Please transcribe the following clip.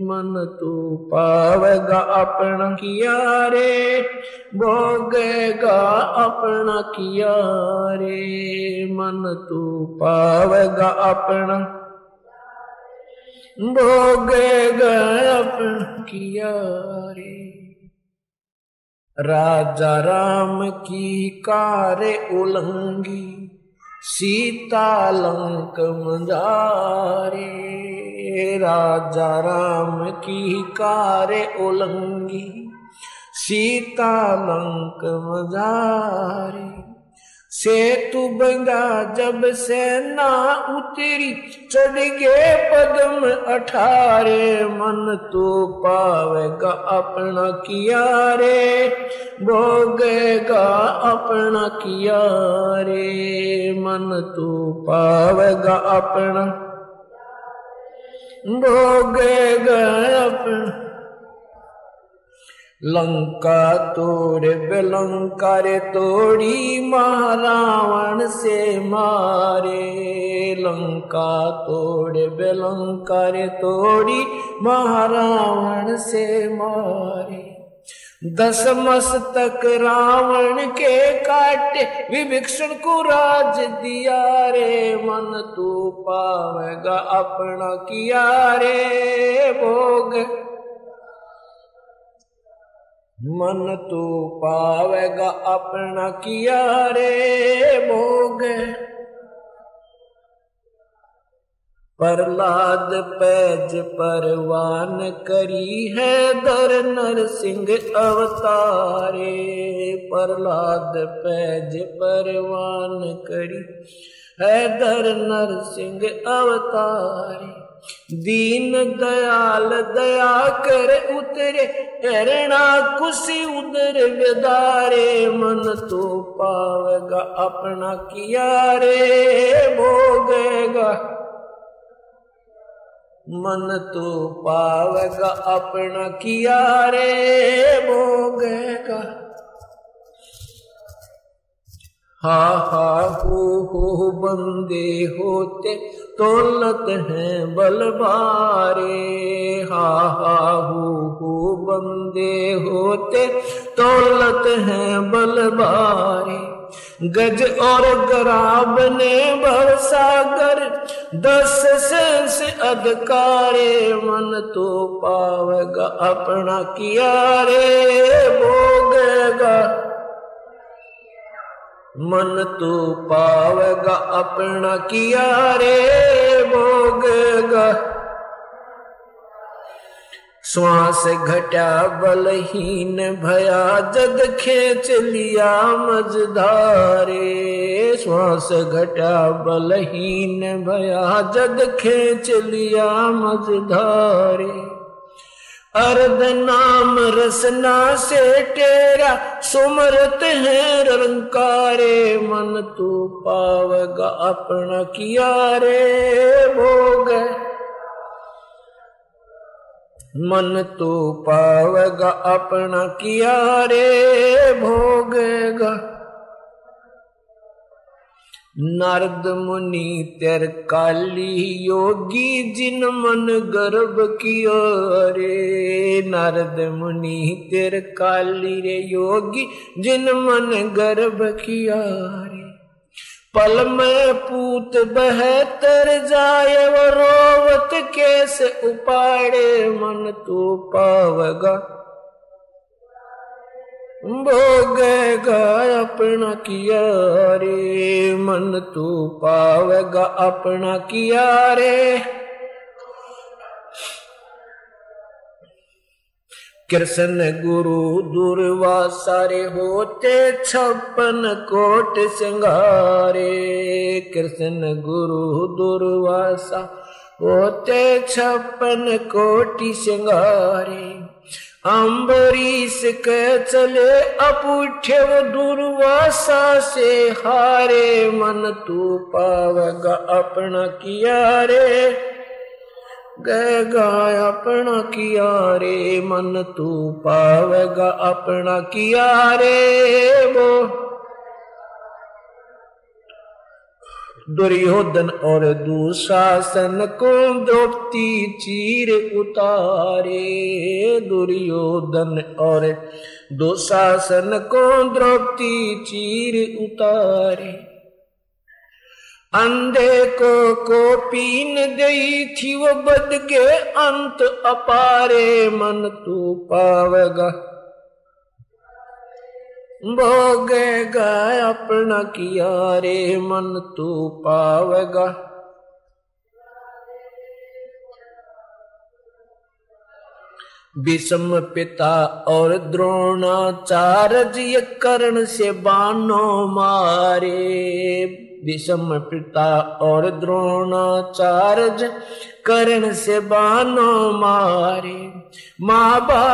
मन तू पावेगा अपना किया रे, भोगेगा अपना किया रे। मन तू पावेगा अपना भोगेगा अपना किया रे। राजा राम की कारे उलंगी, सीता लंक मजारे। राजा राम की कारे उलंगी, सीता लंक मजारे सेतु बंगा जब से ना उतरी चढ़ गए पदम अठारे। मन तो पावेगा अपना किया रे भोगेगा अपना किया रे मन तो पावेगा अपना अपना लंका तोड़ बेलंका रे तोड़ी महारावण से मारे। लंका तोड़ बेलंका रे तोड़ी महारावण से मारे। दस मस्तक रावण के काटे विभीषण को राज दिया रे, मन तू पावेगा अपना किया रे भोग। मन तो पावेगा अपना किया रे भोग। प्रहलाद पैज परवान करी है दर नर सिंह अवतारे। प्रहलाद पैज परवान करी है दर नर सिंह अवतारे। दीन दयाल दया कर उतरे एरणा कुशी उदर विदारे मन तो पावेगा अपना किया रे भोगेगा मन तो पावेगा अपना किया रे भोगेगा हा हा, हो हो बंदे होते तोलत हैं बलबारे हा हा, हो हो, बंदे होते तोलत हैं बलबारे गज और गराब ने भवसागर दस सेंस अधिकारे मन तो पावेगा अपना किया रे भोगेगा। मन तो पावेगा अपना किया रे भोगेगा। श्वास घटा बलहीन भया जद खेच लिया मजदारे श्वास घटा बलहीन भया जद खेच लिया मजदारे अर्ध नाम रसना से तेरा सुमरत है रंकारे। मन तू पावगा अपना किया रे भोग मन तू पावगा अपना किया रे भोगेगा। नारद मुनि तेर काली योगी जिन मन गर्भ कियो रे। नारद मुनि तेर काली रे योगी जिन मन गर्भ किया रे। पल में पूत बहतर जाए वो रोवत कैसे उपाड़े मन तू पावगा? भोगेगा अपना किया रे, मन तू पावेगा अपना किया रे। कृष्ण गुरु दुर्वा सारे होते छप्पन कोट सिंगारे। कृष्ण गुरु दुर्वासा होते छप्पन कोटि सिंगारे। अम्बरीश के चले अपुठ्य दुर्वासा से हारे। मन तू पावगा अपना किया रे गएगा अपना किया रे मन तू पावेगा अपना किया रे वो दुर्योधन और दुशासन को द्रौपदी चीर उतारे। दुर्योधन और दुशासन को द्रौपदी चीर उतारे। अंधे को को पीन गई थी वो बद के अंत अपारे। मन तू पावेगा। भोगेगा अपना किया रे मन तू पावेगा। विषम पिता और द्रोणाचार्य कर्ण से बानो मारे। विषम पिता और द्रोणाचार्य कर्ण से बानो मारे। माँ